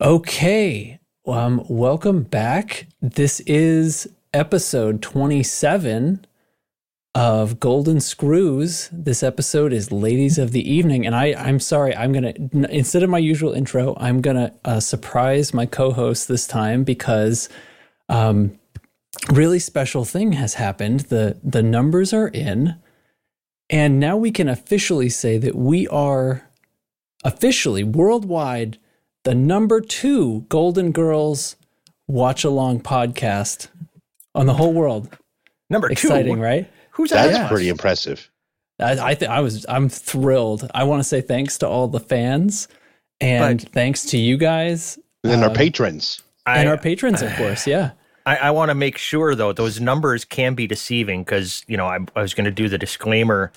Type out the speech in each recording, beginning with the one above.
Okay. Um, welcome back. This is episode 27 of Golden Screws. This episode is Ladies of the Evening. And I, I'm sorry, I'm going to, instead of my usual intro, I'm going to uh, surprise my co host this time because um, really special thing has happened. The, the numbers are in. And now we can officially say that we are officially worldwide the number two Golden Girls watch along podcast on the whole world. Number Exciting, two. right? Who's that? That's that? pretty impressive. I, I think I was I'm thrilled. I want to say thanks to all the fans and But- thanks to you guys And then our Um, patrons. and I, our patrons, of course. Yeah. I, I want to make sure though those numbers can be deceiving because you know I, I was going to do the disclaimer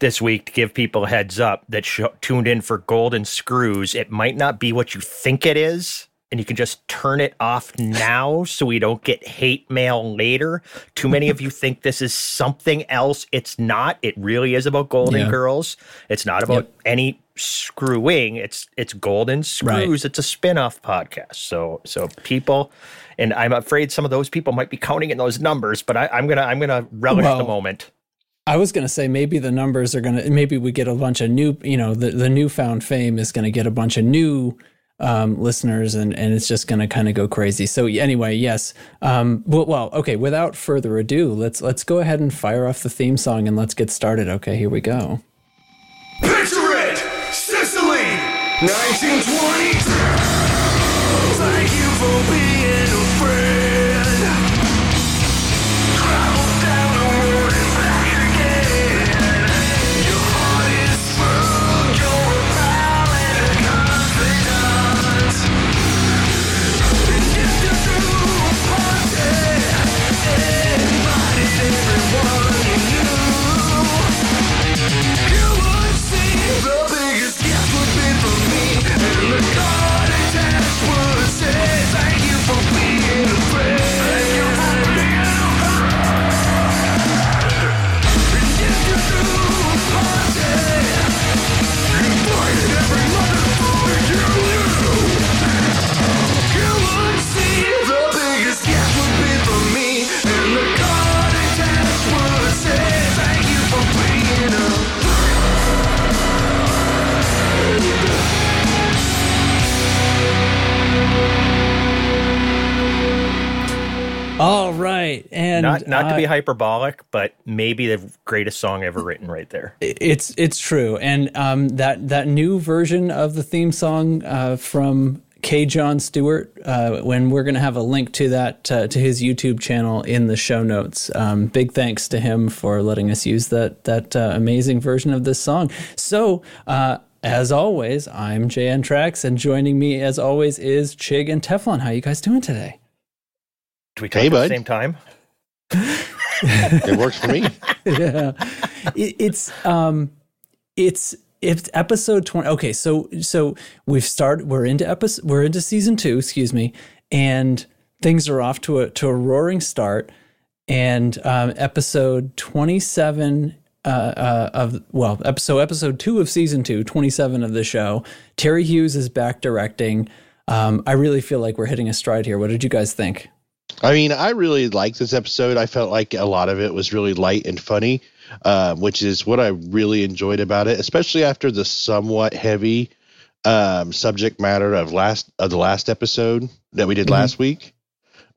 this week to give people a heads up that sh- tuned in for golden screws. It might not be what you think it is, and you can just turn it off now so we don't get hate mail later. Too many of you think this is something else. It's not. It really is about Golden Yeah. Girls. It's not about Yep. any screwing. It's it's Golden Screws. It's a spin-off podcast. So so people and I'm afraid some of those people might be counting in those numbers, but I, I'm gonna I'm gonna relish Well, the moment. I was going to say maybe the numbers are going to maybe we get a bunch of new, you know, the the newfound fame is going to get a bunch of new um, listeners and and it's just going to kind of go crazy. So anyway, yes. Um, well, well, okay. Without further ado, let's let's go ahead and fire off the theme song and let's get started. Okay, here we go. 1920! Thank you for being All right, and Not not to uh, be hyperbolic, but maybe the greatest song ever written right there. It's it's true, and um, that that new version of the theme song uh, from K. John Stewart, uh, when we're going to have a link to that uh, to his YouTube channel in the show notes. Um, big thanks to him for letting us use that that uh, amazing version of this song. So. Uh, as always, I'm JN Trax, and joining me, as always, is Chig and Teflon. How you guys doing today? Do we talk Hey, at the bud. same time? It works for me. yeah it, it's um it's it's episode 20 okay so so we've started we're into episode we're into season two excuse me and things are off to a to a roaring start and um episode 27 uh, uh, of well, episode episode two of season two, 27 of the show. Terry Hughes is back directing. Um, I really feel like we're hitting a stride here. What did you guys think? I mean, I really liked this episode. I felt like a lot of it was really light and funny, uh, which is what I really enjoyed about it, especially after the somewhat heavy um, subject matter of last of the last episode that we did Mhm. last week,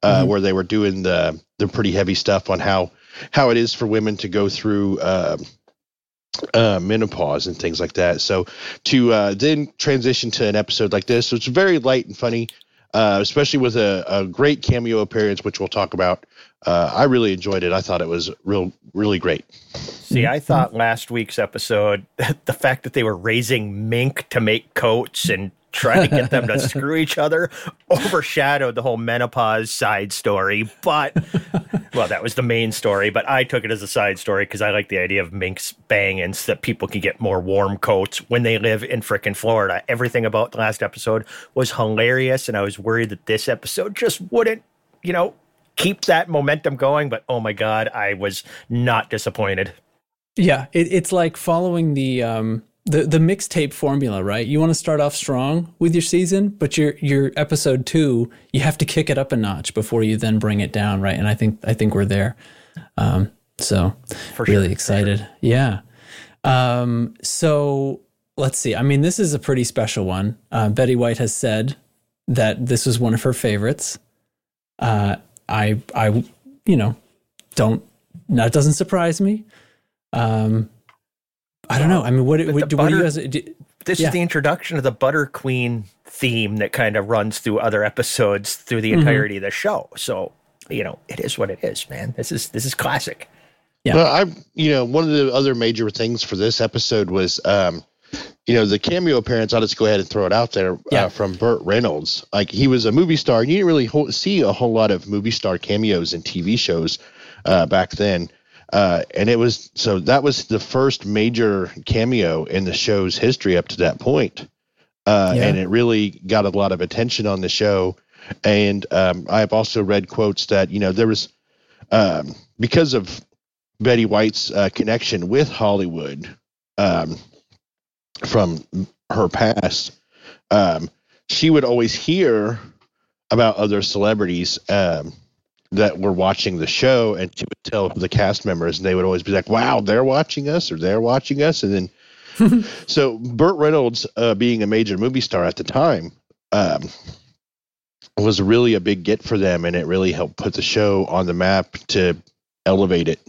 uh, Mhm. where they were doing the the pretty heavy stuff on how how it is for women to go through. Uh, uh, menopause and things like that. So to uh, then transition to an episode like this, which is very light and funny, uh, especially with a, a great cameo appearance, which we'll talk about. Uh, I really enjoyed it. I thought it was real, really great. See, I thought last week's episode, the fact that they were raising mink to make coats and trying to get them to screw each other overshadowed the whole menopause side story. But, well, that was the main story, but I took it as a side story because I like the idea of minks banging so that people can get more warm coats when they live in frickin' Florida. Everything about the last episode was hilarious, and I was worried that this episode just wouldn't, you know, keep that momentum going. But oh my God, I was not disappointed. Yeah, it, it's like following the um, the the mixtape formula, right? You want to start off strong with your season, but your your episode two, you have to kick it up a notch before you then bring it down, right? And I think I think we're there. Um, so For really sure, excited, yeah. Um, so let's see. I mean, this is a pretty special one. Uh, Betty White has said that this was one of her favorites. Uh, I I you know don't that doesn't surprise me. Um, I don't know. I mean, what, With what, the what do you guys? Do, This Yeah. is the introduction of the Butter Queen theme that kind of runs through other episodes through Mm-hmm. the entirety of the show. So, you know, it is what it is, man. This is this is classic. Yeah. Well, I, you know, one of the other major things for this episode was, um, you know, the cameo appearance. I'll just go ahead and throw it out there Yeah. uh, from Burt Reynolds. Like he was a movie star, and you didn't really ho- see a whole lot of movie star cameos in TV shows uh, back then. Uh, and it was so that was the first major cameo in the show's history up to that point. Uh, Yeah. and it really got a lot of attention on the show. And um, I've also read quotes that you know there was um, because of Betty White's uh, connection with Hollywood um, from her past, um, she would always hear about other celebrities um, that were watching the show, and she would tell the cast members, and they would always be like, "Wow, they're watching us, or they're watching us," and then so Burt Reynolds, uh, being a major movie star at the time. Um, was really a big get for them, and it really helped put the show on the map to elevate it.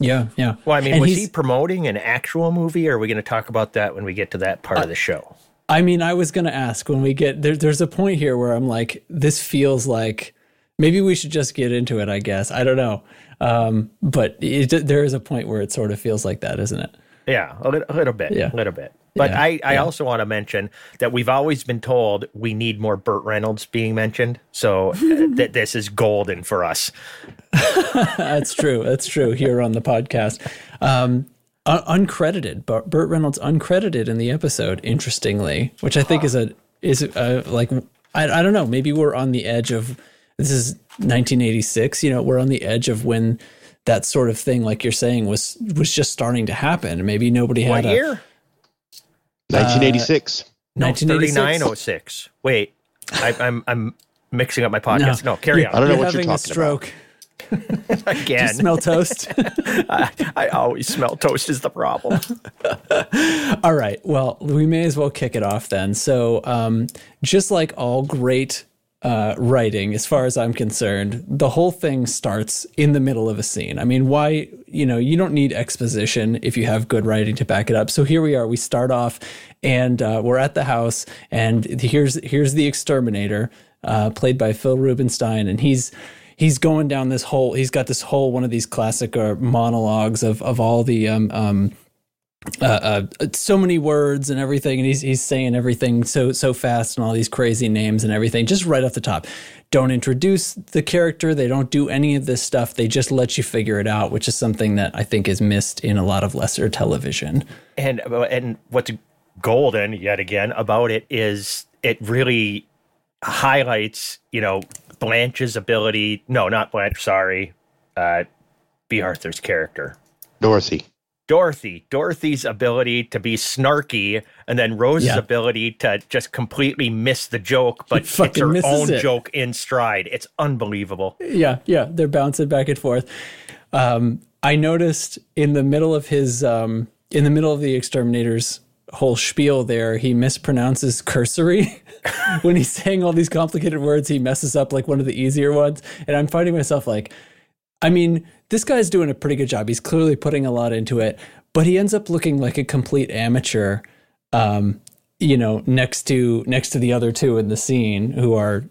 yeah, yeah. Well, I mean, And was he promoting an actual movie, or are we going to talk about that when we get to that part of the show? I mean, I was going to ask when we get there. There's a point here where I'm like, this feels like maybe we should just get into it. I guess I don't know, um, but it, there is a point where it sort of feels like that, isn't it? Yeah, a little, a little bit. Yeah. A little bit. But Yeah, I, I yeah. also want to mention that we've always been told we need more Burt Reynolds being mentioned. So uh, that this is golden for us. That's true. That's true. Here on the podcast, um, un- uncredited, but Burt Reynolds uncredited in the episode. Interestingly, which I think is a is a, like I, I don't know. Maybe we're on the edge of this is 1986. You know, we're on the edge of when that sort of thing, like you're saying, was was just starting to happen. Maybe nobody had What a year? 1986. No, 1986. Wait, I, I'm I'm mixing up my podcast. No, carry You're- I don't know you're what you're having a talking about. stroke. again. Smell toast. I, I always smell toast is the problem. All right. Well, we may as well kick it off then. So, um, just like all great uh, writing, as far as I'm concerned, the whole thing starts in the middle of a scene. I mean, why, you know, you don't need exposition if you have good writing to back it up. So here we are. We start off and uh, we're at the house, and here's here's the exterminator, uh, played by Phil Rubenstein, and he's he's going down this whole. He's got this whole one of these classic uh, monologues of of all the um, um, uh, uh, so many words and everything, and he's he's saying everything so so fast and all these crazy names and everything, just right off the top. Don't introduce the character. They don't do any of this stuff. They just let you figure it out, which is something that I think is missed in a lot of lesser television. and and what's golden yet again about it is it really highlights you know Blanche's ability. No, not Blanche. Sorry, uh, Bea Arthur's character. Dorothy. Dorothy, Dorothy's ability to be snarky, and then Rose's Yeah. ability to just completely miss the joke, but it's her own it. joke in stride. It's unbelievable. Yeah, yeah, they're bouncing back and forth. Um, I noticed in the middle of his, um, in the middle of the exterminator's whole spiel, there he mispronounces cursory when he's saying all these complicated words. He messes up like one of the easier ones, and I'm finding myself like, I mean, this guy's doing a pretty good job. He's clearly putting a lot into it, but he ends up looking like a complete amateur. Um, you know, next to next to the other two in the scene who are,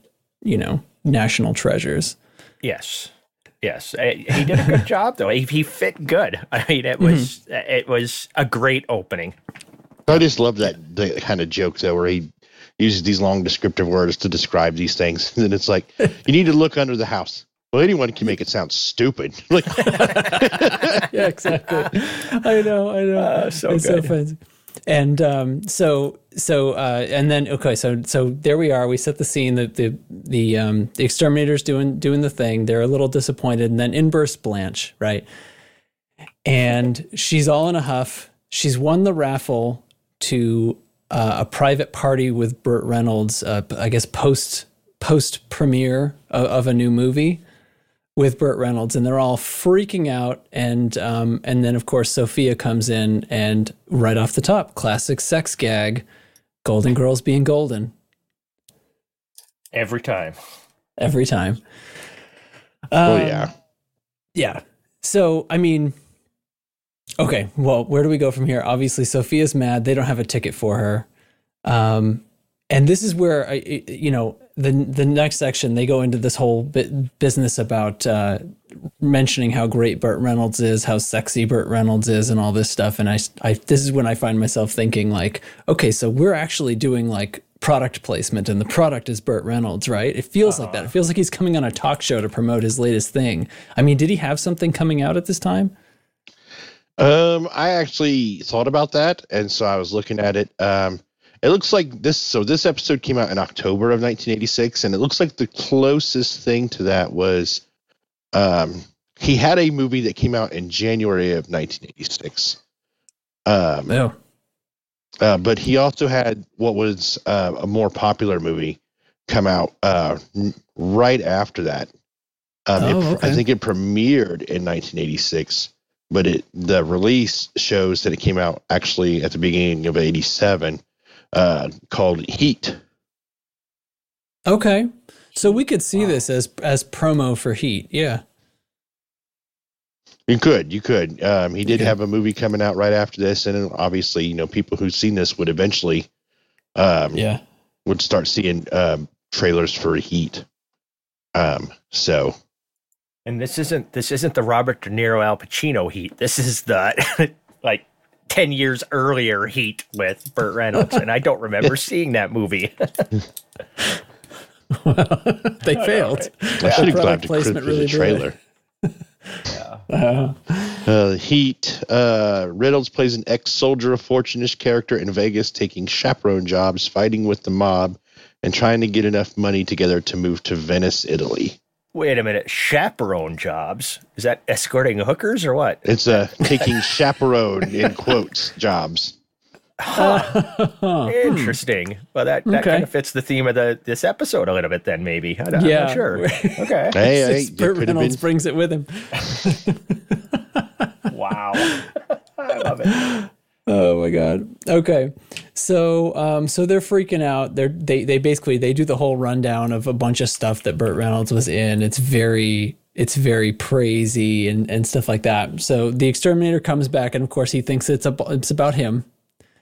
you know, national treasures. Yes. Yes, Uh, he did a good job though. He, he fit good. I mean, it was Mm-hmm. it was a great opening. I just love that the kind of joke though, where he uses these long descriptive words to describe these things, and it's like you need to look under the house. Well, anyone can make it sound stupid. Like, yeah, exactly. I know, I know. Uh, so it's good. so fun. And um, so, so, uh, and then okay, so, so there we are. We set the scene. The the the um, the exterminators doing doing the thing. They're a little disappointed, and then in bursts Blanche, right? And she's all in a huff. she's won the raffle to uh, a private party with Burt Reynolds. Uh, I guess post post premiere of, of a new movie with Burt Reynolds, and they're all freaking out. And um, and then of course Sophia comes in, and right off the top, classic sex gag, Golden Girls being golden Every time. every time. oh Um, yeah. Yeah. So, I mean, okay. Well, where do we go from here? Obviously, Sophia's mad. They don't have a ticket for her. Um, and this is where I, I- you know, the the next section they go into this whole bit business about uh, mentioning how great Burt Reynolds is, how sexy Burt Reynolds is, and all this stuff. And I, I, this is when I find myself thinking like, okay, so we're actually doing like product placement, and the product is Burt Reynolds, right? It feels like that. It feels like he's coming on a talk show to promote his latest thing. I mean, did he have something coming out at this time? Um, I actually thought about that, and so I was looking at it. Um, it looks like this. So this episode came out in October of 1986, and it looks like the closest thing to that was, um, he had a movie that came out in January of 1986. Um, Oh, uh, but he also had what was uh, a more popular movie come out uh, n- right after that. Um, Oh, pr- okay. I think it premiered in 1986, but it the release shows that it came out actually at the beginning of '87, uh, called Heat. okay. So we could see this as as promo for Heat. Yeah. You could, you could. Um, he did Okay. have a movie coming out right after this, and obviously, you know, people who've seen this would eventually um, Yeah. would start seeing um, trailers for Heat. Um, so And this isn't this isn't the Robert De Niro Al Pacino heat. This is the like ten years earlier heat with Burt Reynolds, and I don't remember seeing that movie. they failed. I should have product grabbed a placement clip really the trailer. Uh, Uh, Heat. Uh, Reynolds plays an ex-soldier of fortune-ish character in Vegas, taking chaperone jobs, fighting with the mob, and trying to get enough money together to move to Venice, Italy. Wait a minute, chaperone jobs? Is that escorting hookers or what? It's uh, taking chaperone in quotes jobs. Interesting. Well, that, that Okay. kind of fits the theme of the this episode a little bit. Then maybe. I, am Yeah. not sure. Okay. Hey, hey, it Burt Reynolds been. brings it with him. Wow. I love it. Oh my god. Okay. So um so they're freaking out. They're they they basically they do the whole rundown of a bunch of stuff that Burt Reynolds was in. It's very it's very praisey and and stuff like that. So the exterminator comes back and of course he thinks it's a, it's about him.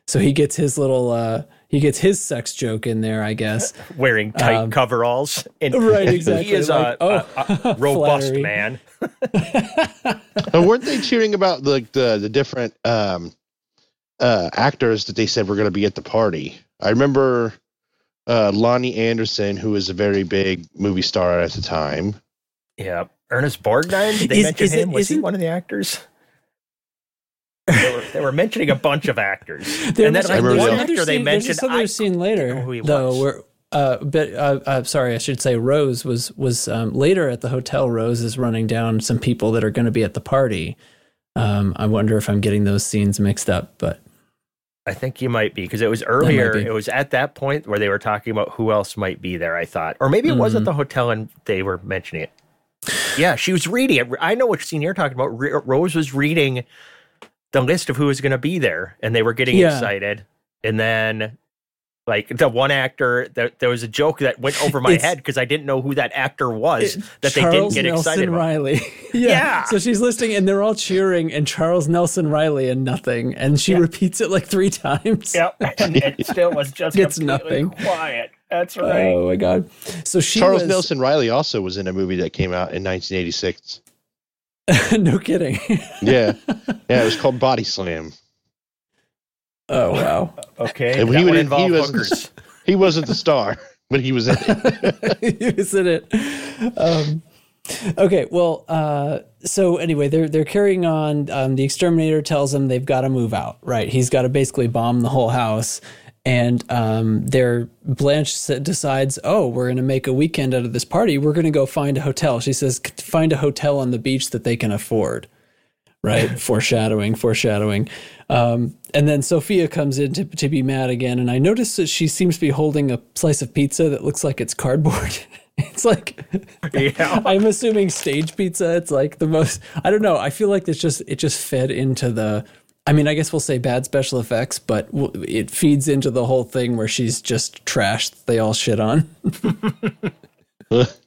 So he gets his little uh he gets his sex joke in there, I guess. Wearing tight coveralls. And Right, exactly. He is Like, a, oh, a, a robust man. Oh, weren't they cheering about like the the different um, uh, actors that they said were going to be at the party? I remember uh, Loni Anderson, who was a very big movie star at the time. Yeah. Ernest Borgnine? Did they Is- mention is it- him? Was he one of the actors? They were, they were mentioning a bunch of actors. There and then was- like, remember one another actor they scene- there's mentioned. this other I- scene later, know who he though, was. where uh, but uh, uh, sorry, I should say Rose was was um, later at the hotel. Rose is running down some people that are going to be at the party. Um, I wonder if I'm getting those scenes mixed up, but I think you might be because it was earlier. It was at that point where they were talking about who else might be there. I thought, or maybe it was Mm-hmm. at the hotel and they were mentioning it. Yeah, she was reading it. I know which scene you're talking about. Rose was reading the list of who was going to be there, and they were getting Yeah. excited. And then, like the one actor, there, there was a joke that went over my It's- head because I didn't know who that actor was It- that they didn't get Nelson excited about. Reilly. yeah. Yeah. So she's listening, and they're all cheering, and Charles Nelson Reilly and nothing, and she Yeah. repeats it like three times. Yep, and it still was just Gets completely nothing. quiet. That's oh, right. Oh my god. So she Charles was, Nelson Reilly also was in a movie that came out in 1986. no kidding. Yeah, yeah, it was called Body Slam. Oh wow. Okay, And that he would- involved he was- hookers. He wasn't the star, but he was in it. he was in it. Um, okay, well, uh, so anyway, they're they're carrying on. Um, the exterminator tells them they've got to move out. Right, he's got to basically bomb the whole house. And um, their Blanche decides, oh, we're going to make a weekend out of this party. We're going to go find a hotel. She says, find a hotel on the beach that they can afford. Right? foreshadowing, foreshadowing. Um, and then Sophia comes in to, to be mad again, and I notice that she seems to be holding a slice of pizza that looks like it's cardboard. it's like Yeah. I'm assuming stage pizza. It's like the most. I don't know. I feel like it's just it just fed into the. I mean, I guess we'll say bad special effects, but w- it feeds into the whole thing where she's just trashed. They all shit on.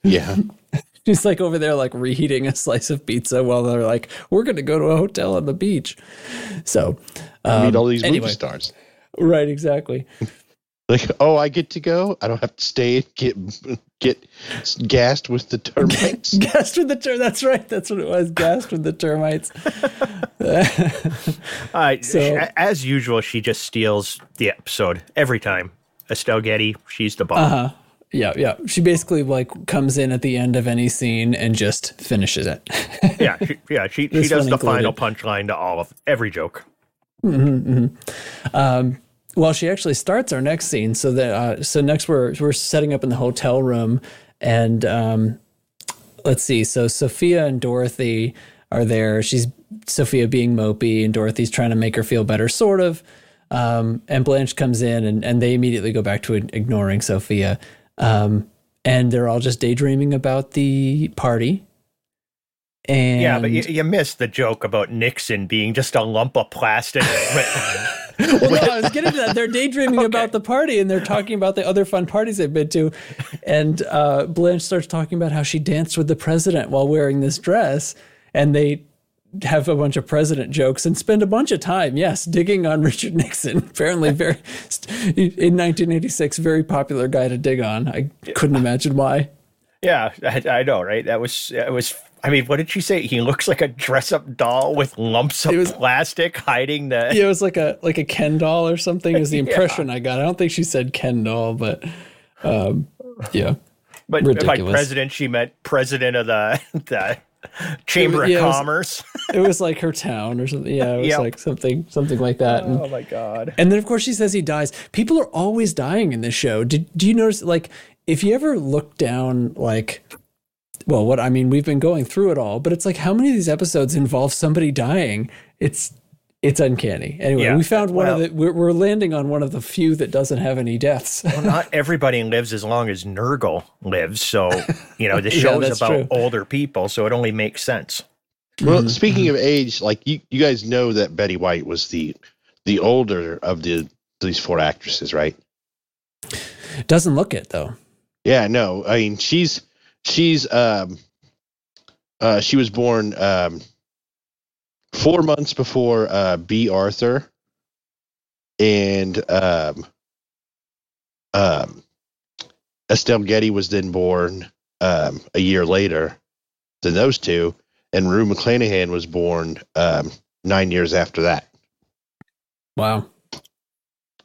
yeah. She's like over there, like reheating a slice of pizza while they're like, "We're going to go to a hotel on the beach." So, Meet all these anyway. movie stars. right, exactly. Like, oh, I get to go. I don't have to stay get get gassed with the termites. Gassed with the ter- That's right. That's what it was. Gassed with the termites. Uh, So- as usual, she just steals the episode every time. Estelle Getty, she's the boss. Uh-huh. Yeah, yeah. She basically like comes in at the end of any scene and just finishes it. Yeah, she, yeah, she, she does the final punchline to all of every joke. well, she actually starts our next scene. So that uh, so next we're we're setting up in the hotel room, and um, let's see. So Sophia and Dorothy are there. She's Sophia being mopey, and Dorothy's trying to make her feel better, sort of. Um, and Blanche comes in, and and they immediately go back to ignoring Sophia. Um, and they're all just daydreaming about the party. And Yeah, but you, you missed the joke about Nixon being just a lump of plastic. well, no, I was getting to that. They're daydreaming about the party and they're talking about the other fun parties they've been to. And uh, Blanche starts talking about how she danced with the president while wearing this dress. And they have a bunch of president jokes and spend a bunch of time, yes, digging on Richard Nixon. Apparently, very in 1986, very popular guy to dig on. I couldn't imagine why. yeah, I, I know, right? That was that was. I mean, what did she say? He looks like a dress-up doll with lumps of was- plastic hiding the. Yeah, it was like a like a Ken doll or something. Is the impression I got. I don't think she said Ken doll, but um, yeah. But by president, she meant president of the the Chamber Yeah, it of was- Commerce. it was like her town or something. Yeah, it was Yep. like something something like that. And, oh my god! and then of course she says he dies. People are always dying in this show. Did do you notice like if you ever look down like well what I mean we've been going through it all, but it's like how many of these episodes involve somebody dying? It's it's uncanny. Anyway, Yeah. we found one Well- of the we're, we're landing on one of the few that doesn't have any deaths. Well, not everybody lives as long as Nurgle lives, so you know the Yeah, show's that's about true. older people, so it only makes sense. Well, speaking of age, like you, you guys know that Betty White was the the older of the these four actresses, right? Doesn't look it though. Yeah, no. I mean, she's she's um uh she was born um four months before uh Bea Arthur and um um Estelle Getty was then born um a year later than those two, and Rue McClanahan was born um nine years after that. Wow.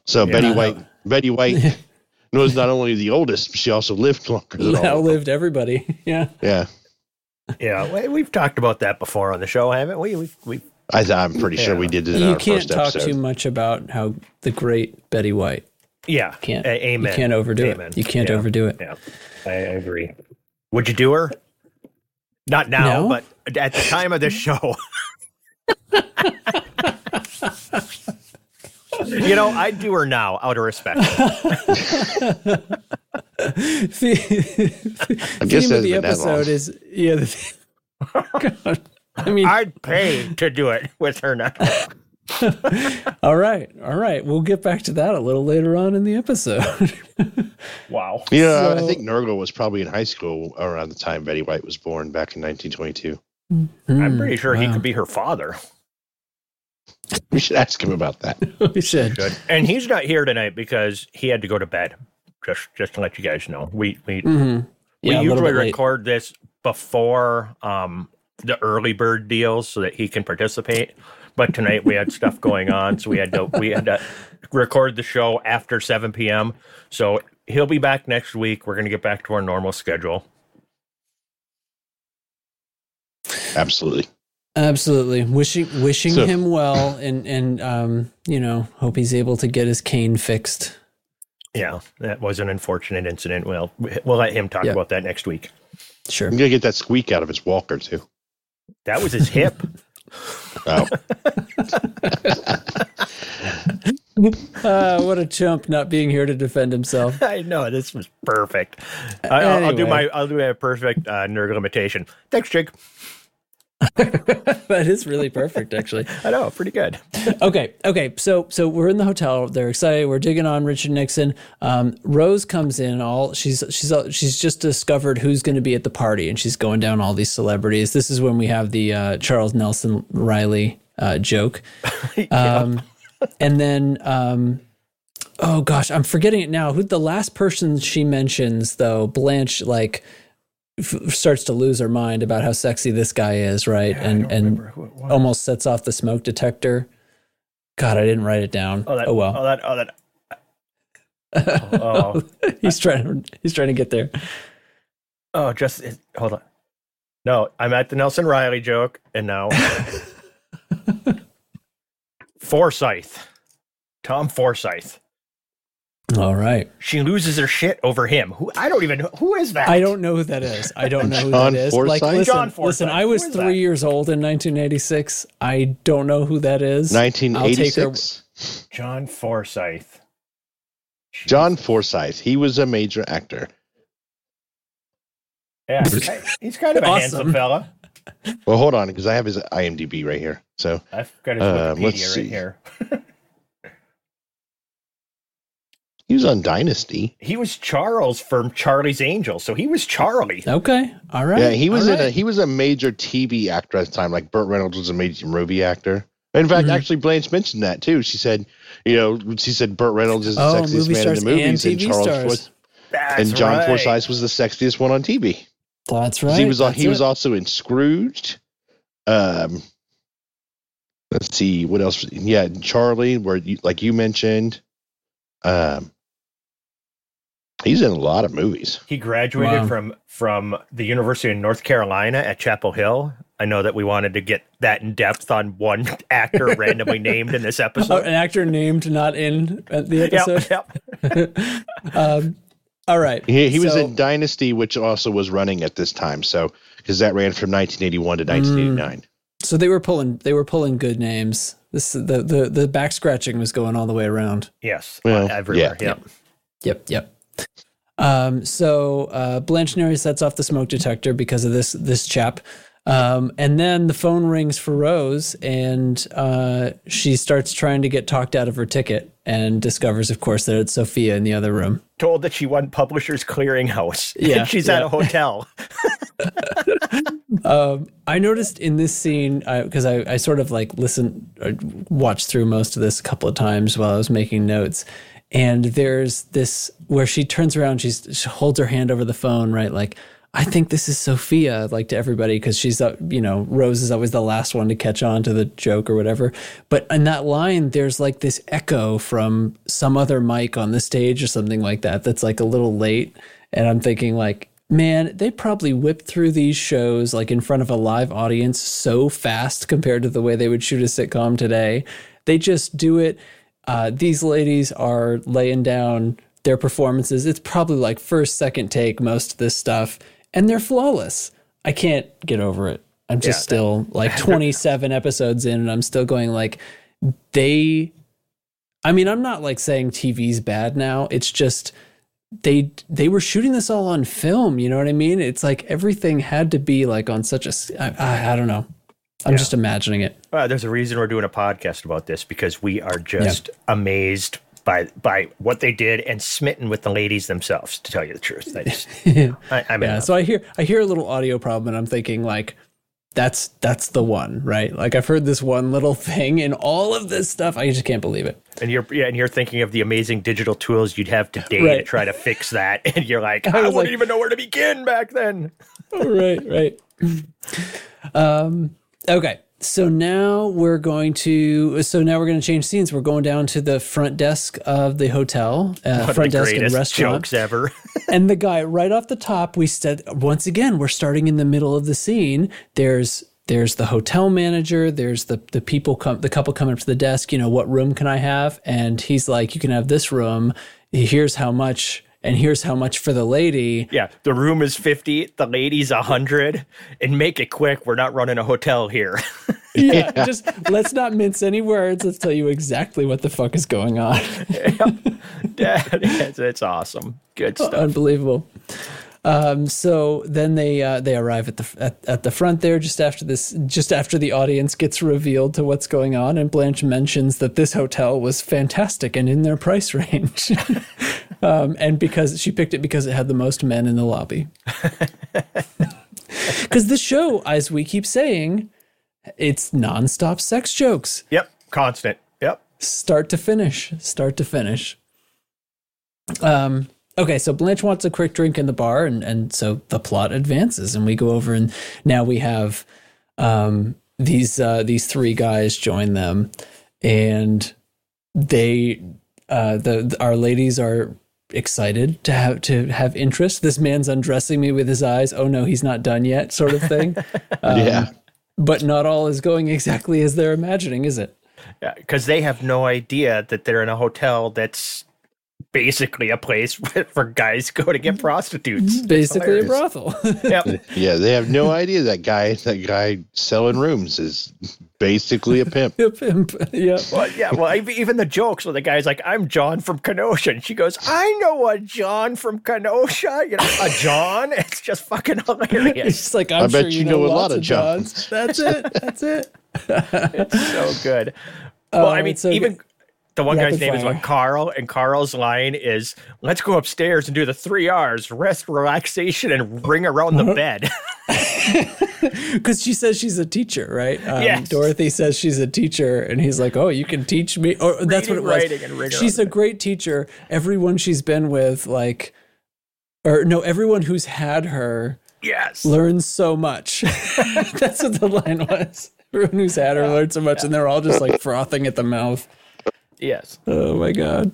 So Yeah. Betty White Betty White was not only the oldest, but she also lived longer than all. Outlived everybody. Yeah. Yeah. Yeah, we- we've talked about that before on the show, haven't we? We we I, I'm pretty sure we did it You our can't first talk episode. too much about how the great Betty White yeah, can't A- amen. you can't overdo Amen. it. You can't Yeah. overdo it. Yeah, I, I agree. Would you do her? Not now, No? but at the time of this show. you know, I'd do her now out of respect. the I guess theme of the that's been that long. episode is yeah. The, God. I mean, I'd pay to do it with her now. all right, all right. We'll get back to that a little later on in the episode. Wow. You know, I think Nurgle was probably in high school around the time Betty White was born back in 1922. Hmm, I'm pretty sure he could be her father. We should ask him about that. we should. Good. And he's not here tonight because he had to go to bed. Just just to let you guys know. We we Mhm. we Yeah, a usually record this before um the early bird deals so that he can participate. But tonight we had stuff going on, so we had to we had to record the show after 7 p.m. So he'll be back next week. We're gonna get back to our normal schedule. Absolutely. Absolutely. Wishing wishing So- him well and and um, you know, hope he's able to get his cane fixed. Yeah, that was an unfortunate incident. Well, we'll let him talk Yeah. about that next week. Sure. I'm going to get that squeak out of his walker, too. That was his hip. Oh, Uh, what a chump not being here to defend himself. I know this was perfect. I, I'll, I'll do my I'll do my perfect uh, nerd limitation. Thanks, Jake. that is really perfect, actually. I know, pretty good. okay okay so so we're in the hotel they're excited we're digging on richard nixon. Um, rose comes in all she's she's she's just discovered who's going to be at the party and she's going down all these celebrities. This is when we have the uh, charles nelson reilly uh, joke. Um, and then um, oh gosh i'm forgetting it now. Who the last person she mentions though blanche like f- starts to lose her mind about how sexy this guy is right and and almost sets off the smoke detector god i didn't write it down Oh, that, oh well Oh, that. Oh, that. Oh, oh, he's trying he's trying to get there oh, just hold on. No, I'm at the Nelson Reilly joke, and now Forsythe, Tom Forsythe. All right She loses her shit over him. Who I don't even know who is that. i don't know who that is i don't know who John that is like listen, John Forsythe. listen i was three that? years old in 1986 i don't know who that is I'll take her- 1986. John Forsythe. John Forsythe. He was a major actor. Yeah, he's kind of a Awesome. handsome fella. Well, hold on, because I have his IMDb right here. So I've got his Uh, Wikipedia let's right here. he was on Dynasty. He was Charles from Charlie's Angels, so he was Charlie. okay all right Yeah, he was all in a he was a major TV actor at the time. Like Burt Reynolds was a major movie actor. In fact, Mhm. actually, Blanche mentioned that too. She said, you know, she said Burt Reynolds is the Oh, sexiest man in the movies, and and, Charles stars. was, That's and John right. Forsythe was the sexiest one on TV. that's 'Cause right he was that's he was also in Scrooged. Um, let's see what else. Yeah, Charlie, where you, like you mentioned, um, he's in a lot of movies. He graduated Wow. from from the University of North Carolina at Chapel Hill. I know that we wanted to get that in depth on one actor randomly named in this Oh, episode. an actor named not in the episode yep. um all right He, he was in Dynasty, which also was running at this time. So because that ran from 1981 to 1989. So they were pulling they were pulling good names. This the the the back scratching was going all the way around. Yes, Well, everywhere. yeah. Yep. Yep, yep. Um, so uh, Blanche Neri sets off the smoke detector because of this this chap, um, and then the phone rings for Rose, and uh, she starts trying to get talked out of her ticket, and discovers, of course, that it's Sophia in the other room. Told that she won Publishers Clearinghouse. Yeah, she's at a hotel. Um, I noticed in this scene because I, I sort of like listened, or watched through most of this a couple of times while I was making notes, and there's this where she turns around, she's she holds her hand over the phone, right? Like I think this is Sophia, like to everybody because she's uh, you know Rose is always the last one to catch on to the joke or whatever. But in that line, there's like this echo from some other mic on the stage or something like that. That's like a little late, and I'm thinking like man, they probably whipped through these shows like in front of a live audience so fast compared to the way they would shoot a sitcom today. They just do it. Uh, these ladies are laying down their performances. It's probably like first, second take, most of this stuff, and they're flawless. I can't get over it. I'm just Yeah, still like 27 episodes in, and I'm still going like they. I mean, I'm not like saying TV's bad now. It's just they they were shooting this all on film you know what i mean it's like everything had to be like on such a i, I, I don't know i'm Yeah. just imagining it Uh, there's a reason we're doing a podcast about this because we are just amazed by by what they did and smitten with the ladies themselves. To tell you the truth, I just, I, I'm yeah so i hear i hear a little audio problem and i'm thinking like that's that's the one right like i've heard this one little thing in all of this stuff i just can't believe it And you're yeah, and you're thinking of the amazing digital tools you'd have today to try to fix that, and you're like, I I, wouldn't like- even know where to begin back then. right, right. Um, okay. So now we're going to. So now we're going to change scenes. We're going down to the front desk of the hotel, uh, front the desk and restaurant. jokes ever. and the guy right off the top, we said once again, we're starting in the middle of the scene. There's there's the hotel manager. There's the the people come the couple coming up to the desk. You know what room can I have? And he's like, you can have this room. Here's how much, and here's how much for the lady. yeah, the room is fifty, the lady's hundred, and make it quick. We're not running a hotel here. Yeah, just let's not mince any words. Let's tell you exactly what the fuck is going on. it's, it's awesome. Good stuff. Unbelievable. Um, so then they uh, they arrive at the at, at the front there just after this just after the audience gets revealed to what's going on and Blanche mentions that this hotel was fantastic and in their price range um, and because she picked it because it had the most men in the lobby because the show as we keep saying it's nonstop sex jokes Yep. Constant. Yep. start to finish, start to finish. Um, okay, so Blanche wants a quick drink in the bar, and and so the plot advances, and we go over, and now we have um, these uh, these three guys join them, and they uh, the, the our ladies are excited to have to have interest. This man's undressing me with his eyes. Oh no, he's not done yet, sort of thing. Um, yeah. But not all is going exactly as they're imagining, is it? Yeah. Because they have no idea that they're in a hotel that's basically a place for guys go to get prostitutes. Basically, a brothel. Yep. Yeah, they have no idea that guy that guy selling rooms is basically a pimp. A pimp. Yeah. Well, yeah. Well, even the jokes where the guy's like, "I'm John from Kenosha," and she goes, "I know a John from Kenosha." You know, a John. It's just fucking hilarious. It's like I'm I bet sure you, you know, know a lot of Johns. That's it. That's it. It's so good. Well, I Oh, mean, so even good. The one guy's name is what Carl, and Carl's line is, "Let's go upstairs and do the three R's: rest, relaxation, and ring around Uh-huh. the bed." Because she says she's a teacher, right? Um, Yes. Dorothy says she's a teacher, and he's like, "Oh, you can teach me." Or that's what it was. writing, and rigor She's a great teacher. Everyone she's been with, like, or no, everyone who's had her yes. learns so much. that's what the line was. Everyone who's had her learned so much, and they're all just like frothing at the mouth. Yes. Oh my god.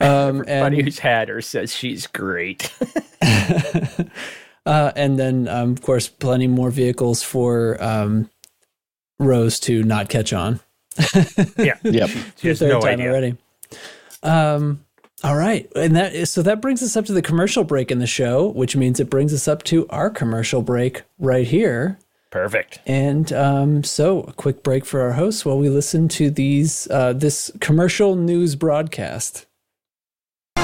Um, Everybody and who's had her says she's great. Uh, and then, um, of course, plenty more vehicles for um, Rose to not catch on. yeah. Yep. She has Third no time idea. already. Um, all right, and that is, so that brings us up to the commercial break in the show, which means it brings us up to our commercial break right here. Perfect. And um, so, a quick break for our hosts while we listen to these uh, this commercial news broadcast.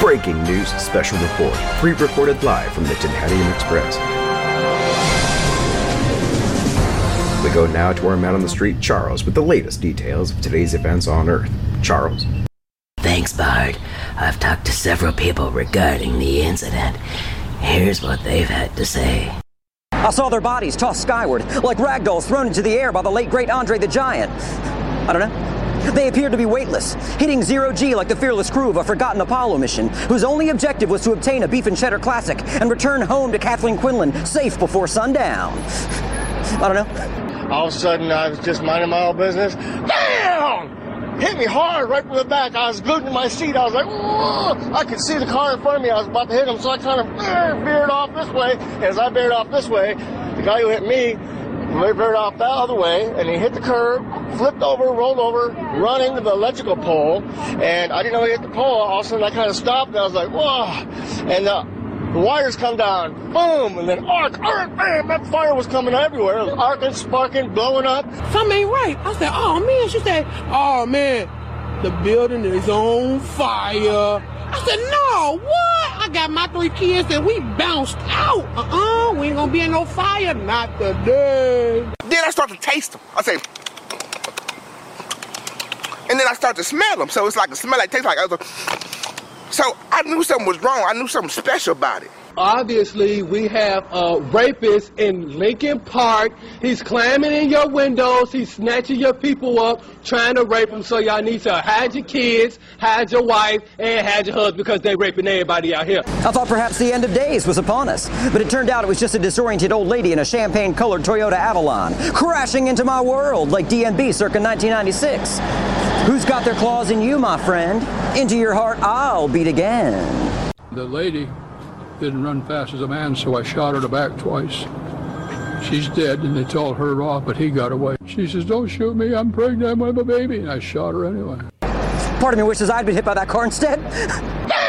Breaking news special report, pre-recorded live from the Tenhadian Express. We go now to our man on the street, Charles, with the latest details of today's events on Earth. Charles. Thanks, Bard. I've talked to several people regarding the incident. Here's what they've had to say. I saw their bodies tossed skyward, like ragdolls thrown into the air by the late great Andre the Giant. I don't know. They appeared to be weightless, hitting zero G like the fearless crew of a forgotten Apollo mission, whose only objective was to obtain a beef and cheddar classic and return home to Kathleen Quinlan safe before sundown. I don't know. All of a sudden, I was just minding my own business. Bam! Hit me hard right from the back. I was glued to my seat. I was like! I could see the car in front of me. I was about to hit him, so I kind of uh, veered off this way. As I veered off this way, the guy who hit me veered off that other way, and he hit the curb, flipped over, rolled over, run into the electrical pole, and I didn't know he hit the pole. All of a sudden, I kind of stopped, and I was like, whoa! And uh, the wires come down, boom, and then arc, arc, bam, that fire was coming everywhere. It was arcing, sparking, blowing up. something ain't right. I said, oh man. She said, oh man, the building is on fire. I said, no, what? I got my three kids and we bounced out. Uh-uh, we ain't gonna be in no fire, not today. Then I start to taste them. I say, and then I start to smell them. So it's like a smell like tastes like other. So I knew something was wrong. I knew something special about it. Obviously, we have a rapist in Lincoln Park. He's climbing in your windows. He's snatching your people up, trying to rape them. So y'all need to hide your kids, hide your wife, and hide your husband because they're raping everybody out here. I thought perhaps the end of days was upon us, but it turned out it was just a disoriented old lady in a champagne colored Toyota Avalon, crashing into my world like DNB circa 1996. Who's got their claws in you, my friend? Into your heart, I'll beat again. The lady didn't run fast as a man, so I shot her the back twice. She's dead, and they told her off, but he got away. She says, don't shoot me, I'm pregnant with a baby, and I shot her anyway. Part of me wishes I'd been hit by that car instead.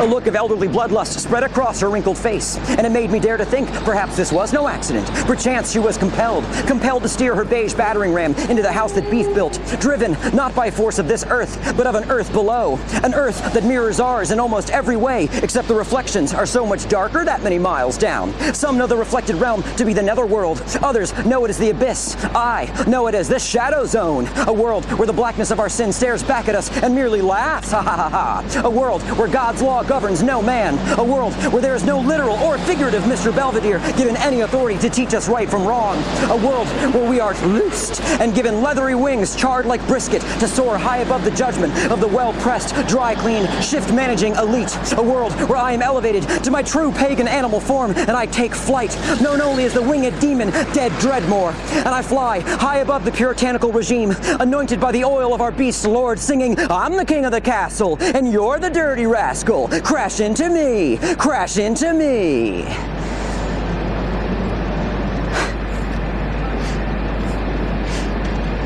A look of elderly bloodlust spread across her wrinkled face, and it made me dare to think perhaps this was no accident. Perchance she was compelled, compelled to steer her beige battering ram into the house that Beef built, driven not by force of this earth, but of an earth below. An earth that mirrors ours in almost every way, except the reflections are so much darker that many miles down. Some know the reflected realm to be the netherworld, others know it as the abyss. I know it as the shadow zone, a world where the blackness of our sin stares back at us and merely laughs. Ha ha ha ha. A world where God's law governs no man. A world where there is no literal or figurative Mr. Belvedere given any authority to teach us right from wrong. A world where we are loosed and given leathery wings charred like brisket to soar high above the judgment of the well-pressed, dry clean, shift managing elite. A world where I am elevated to my true pagan animal form and I take flight, known only as the winged demon, dead Dreadmore. And I fly high above the puritanical regime, anointed by the oil of our beast lord, singing, I'm the king of the castle, and you're the dirty rascal. Crash into me, crash into me.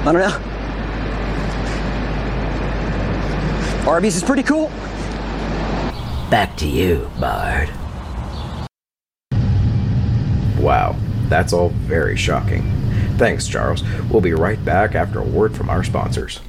I don't know. Arby's is pretty cool. Back to you, Bard. Wow, that's all very shocking. Thanks, Charles. We'll be right back after a word from our sponsors.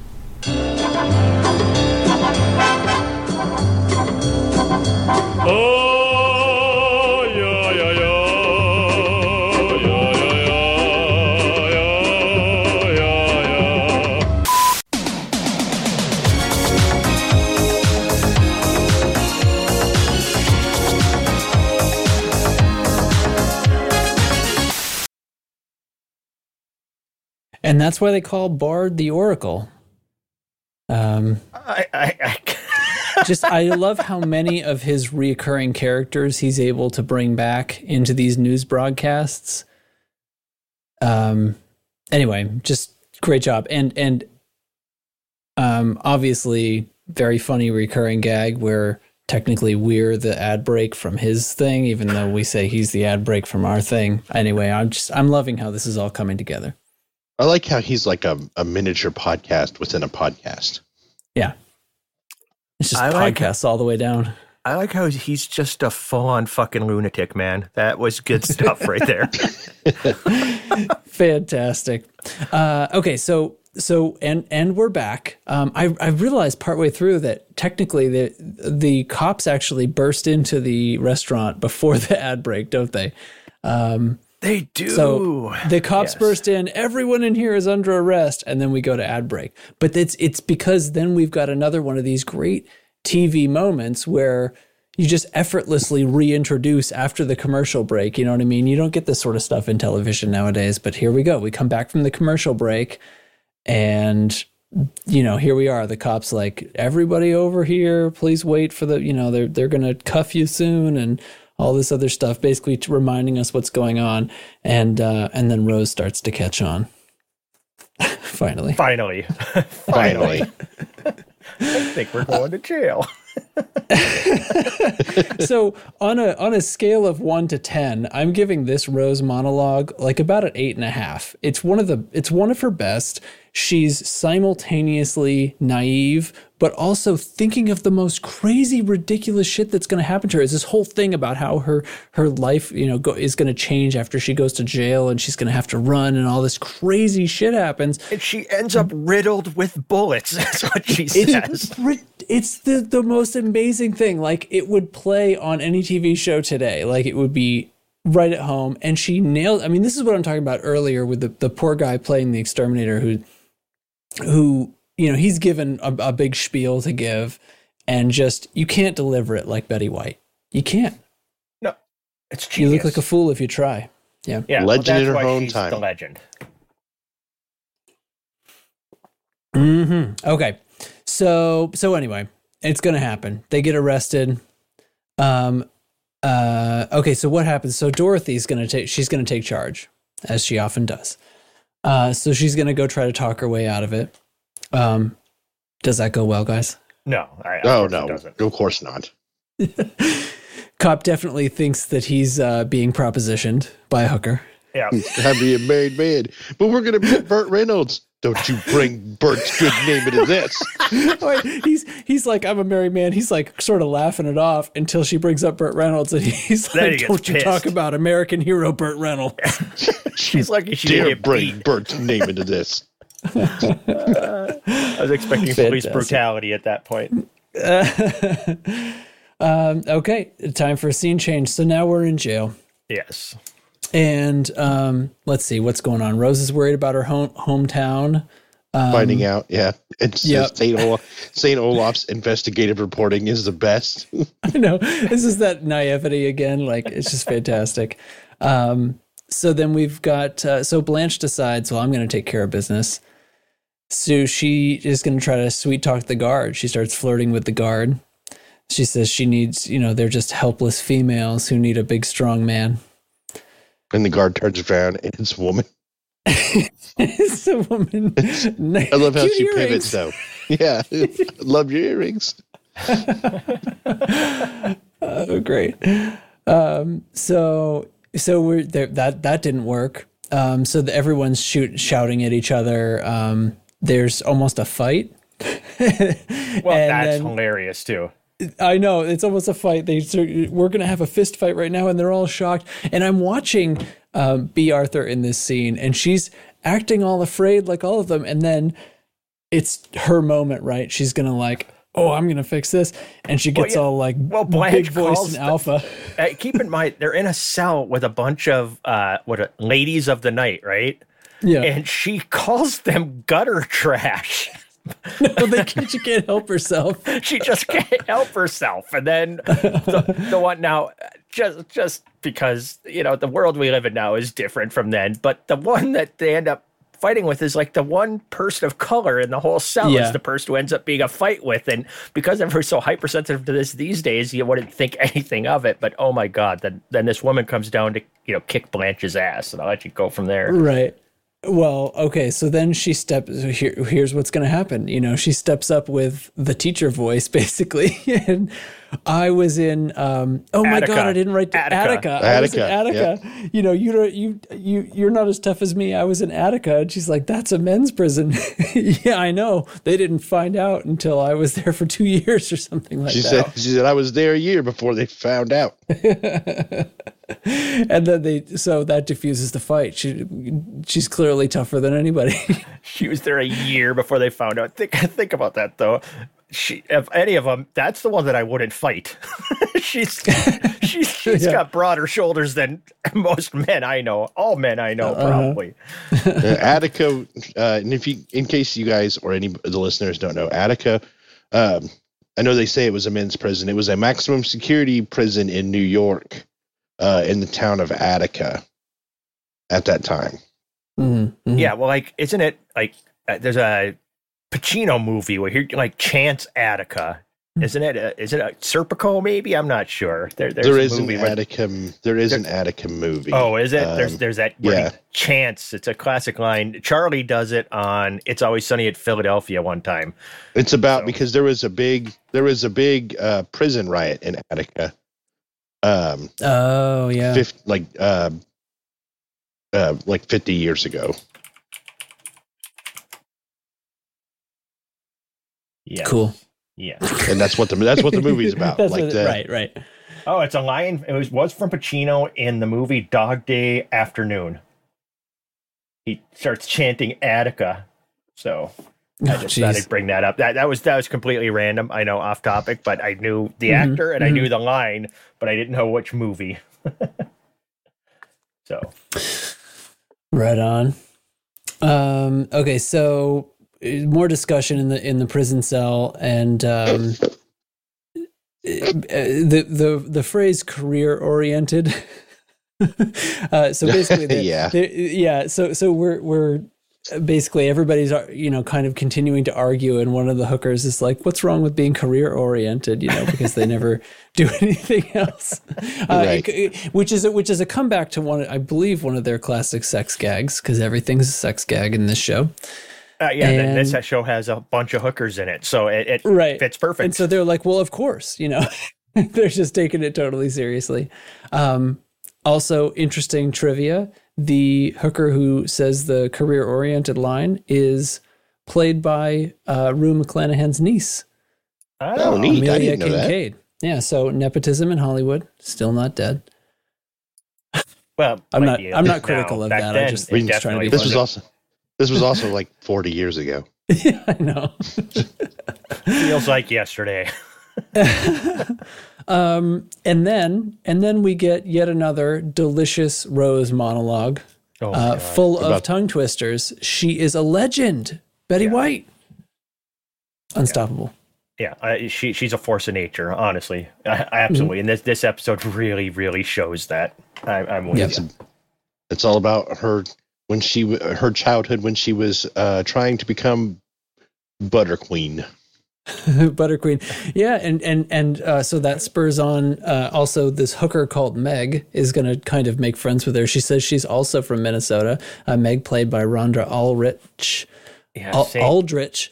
And that's why they call Bard the Oracle. Um, I, I, I just I love how many of his reoccurring characters he's able to bring back into these news broadcasts. Um anyway, just great job. And and um obviously very funny recurring gag where technically we're the ad break from his thing, even though we say he's the ad break from our thing. Anyway, I'm just I'm loving how this is all coming together. I like how he's like a, a miniature podcast within a podcast. Yeah. It's just I like- podcasts all the way down. I like how he's just a full-on fucking lunatic, man. That was good stuff right there. Fantastic. Uh, okay, so so and and we're back. Um, I I realized partway through that technically the the cops actually burst into the restaurant before the ad break, don't they? Um, they do. So the cops Yes. burst in. Everyone in here is under arrest, and then we go to ad break. But it's it's because then we've got another one of these great TV moments where you just effortlessly reintroduce after the commercial break. You know what I mean? You don't get this sort of stuff in television nowadays. But here we go. We come back from the commercial break, and you know, here we are. The cops like everybody over here. Please wait for the. You know, they're they're gonna cuff you soon, and all this other stuff, basically to reminding us what's going on. And uh, and then Rose starts to catch on. Finally, Finally. Finally. I think we're going to jail. so on a on a scale of one to ten, I'm giving this Rose monologue like about an eight and a half. It's one of the it's one of her best. She's simultaneously naive, but also thinking of the most crazy, ridiculous shit that's going to happen to her. Is this whole thing about how her her life, you know, go, is going to change after she goes to jail and she's going to have to run and all this crazy shit happens. And she ends up riddled with bullets. That's what she says. It's it's the the most amazing thing. Like it would play on any TV show today. Like it would be right at home. And she nailed. I mean, this is what I'm talking about earlier with the the poor guy playing the exterminator who who you know he's given a, a big spiel to give, and just you can't deliver it like Betty White. You can't. No, it's You look like a fool if you try. Yeah. yeah, Legend well, in her why own she's time. The legend. hmm Okay. So so anyway, it's gonna happen. They get arrested. Um uh okay, so what happens? So Dorothy's gonna take she's gonna take charge, as she often does. Uh so she's gonna go try to talk her way out of it. Um does that go well, guys? No, I, of Oh course no, doesn't. of course not. Cop definitely thinks that he's uh being propositioned by a hooker. Yeah, I'd be a married man, but we're gonna be Burt Reynolds. Don't you bring Burt's good name into this. Wait, he's he's like, I'm a married man. He's like sort of laughing it off until she brings up Burt Reynolds, and he's Then like, gets "Don't you talk about American hero Burt Reynolds?" She's lucky she didn't Dare bring beat. Burt's name into this. I was expecting police brutality at that point. um, okay, time for a scene change. So now we're in jail. Yes. And um, let's see what's going on. Rose is worried about her home hometown. Um, Finding out, yeah. And Yep. St. Olaf, St. Olaf's investigative reporting is the best. I know this is that naivety again. Like it's just fantastic. Um, so then we've got uh, so Blanche decides, well, I'm going to take care of business. So she is going to try to sweet talk the guard. She starts flirting with the guard. She says she needs, you know, they're just helpless females who need a big, strong man. And the guard turns around and it's a woman. it's a woman. I love how Cute she earrings. pivots though. Yeah. love your earrings. Oh, great. Um, so so we're there, that that didn't work. Um, so the, everyone's shoot shouting at each other. Um, there's almost a fight. Well, And that's then- hilarious too. I know it's almost a fight. They we're gonna have a fist fight right now, and they're all shocked. And I'm watching um, Bea Arthur in this scene, and she's acting all afraid, like all of them. And then it's her moment, right? She's gonna like, oh, I'm gonna fix this, and she Well, gets yeah. all like Well, big voice and the- alpha. Uh, keep in mind, they're in a cell with a bunch of uh, what are- ladies of the night, right? Yeah. And she calls them gutter trash. no, they can't, she can't help herself. she just can't help herself. And then the, the one now, just just because you know the world we live in now is different from then, but the one that they end up fighting with is like the one person of color in the whole cell Yeah. is the person who ends up being a fight with. And because everyone's so hypersensitive to this these days, you wouldn't think anything of it. But oh my god, then then this woman comes down to you know kick Blanche's ass, and I'll let you go from there. Right. Well, okay. So then she steps. Here, here's what's going to happen. You know, she steps up with the teacher voice, basically. and I was in. Um, oh my Attica. god! I didn't write the Attica. Attica. I was in Attica, Attica. You know, you you you you're not as tough as me. I was in Attica, and she's like, "That's a men's prison." yeah, I know. They didn't find out until I was there for two years or something like She that. said she said I was there a year before they found out. and then they. So that diffuses the fight. She she's clearly tougher than anybody. She was there a year before they found out. Think think about that though. She, if any of them, that's the one that I wouldn't fight. she's she's she's Yeah. got broader shoulders than most men I know. All men I know, Uh-huh. probably. Uh, Attica, uh, and if you, in case you guys or any of the listeners don't know, Attica, um, I know they say it was a men's prison. It was a maximum security prison in New York, uh, in the town of Attica, at that time. Mhm, mhm. Yeah, well, like, isn't it like uh, there's a Pacino movie where he like Chance Attica. Hmm. Isn't it? A, is it a Serpico? Maybe I'm not sure. There, there's There a is an movie where- Attica. There is an Attica movie. Oh, is it? there's Um, there's that yeah. Chance. It's a classic line. Charlie does it on "It's Always Sunny at Philadelphia" one time. It's about So- because there was a big there was a big uh, prison riot in Attica. Um, Oh yeah. fif- like uh, uh, like fifty years ago. Yeah. Cool. Yeah. and that's what the that's what the movie's about. That's like what- the, right, right. Oh, it's a line. It was was from Pacino in the movie Dog Day Afternoon. He starts chanting Attica. So I Oh, just thought jeez. I'd bring that up. That that was that was completely random. I know off topic, but I knew the Mhm, actor and I mhm. knew the line, but I didn't know which movie. so Right on. Um, okay, so more discussion in the in the prison cell, and um, uh, the the the phrase career oriented. uh, so basically, the- Yeah. the- yeah. So so we're we're basically everybody's uh, you know kind of continuing to argue, and one of the hookers is like, "What's wrong with being career oriented?" You know, because they never do anything else. Uh, Right. which is a, which is a comeback to one, I believe, one of their classic sex gags because everything's a sex gag in this show. Uh, yeah, And- this show has a bunch of hookers in it, so it, it Right. fits perfect. And so they're like, well, of course, you know, they're just taking it totally seriously. Um, also, interesting trivia the hooker who says the career oriented line is played by uh, Rue McClanahan's niece, Oh, neat. I Amelia didn't know that. Kinkade. Yeah, so nepotism in Hollywood still not dead. Well, I'm not- I'm not now. critical of Back that. I then, just- I'm just trying to be This was wasn't. Also this was also like 40 years ago. yeah, I know. feels like yesterday. Um, and then and then we get yet another delicious Rose monologue, Oh, uh, God. full of tongue twisters. She is a legend, Betty White. Unstoppable. Yeah, I, she she's a force of nature. Honestly, I, I Mm-hmm. absolutely. And this this episode really really shows that. I, I'm with Yeah. you. It's all about her when she her childhood when she was uh, trying to become Butter Queen. Butter Queen. Yeah, and and and uh, so that spurs on uh, also this hooker called Meg is going to kind of make friends with her. She says she's also from Minnesota. Uh, Meg, played by Rhonda Ulrich. Yeah, Al- Saint- Aldrich.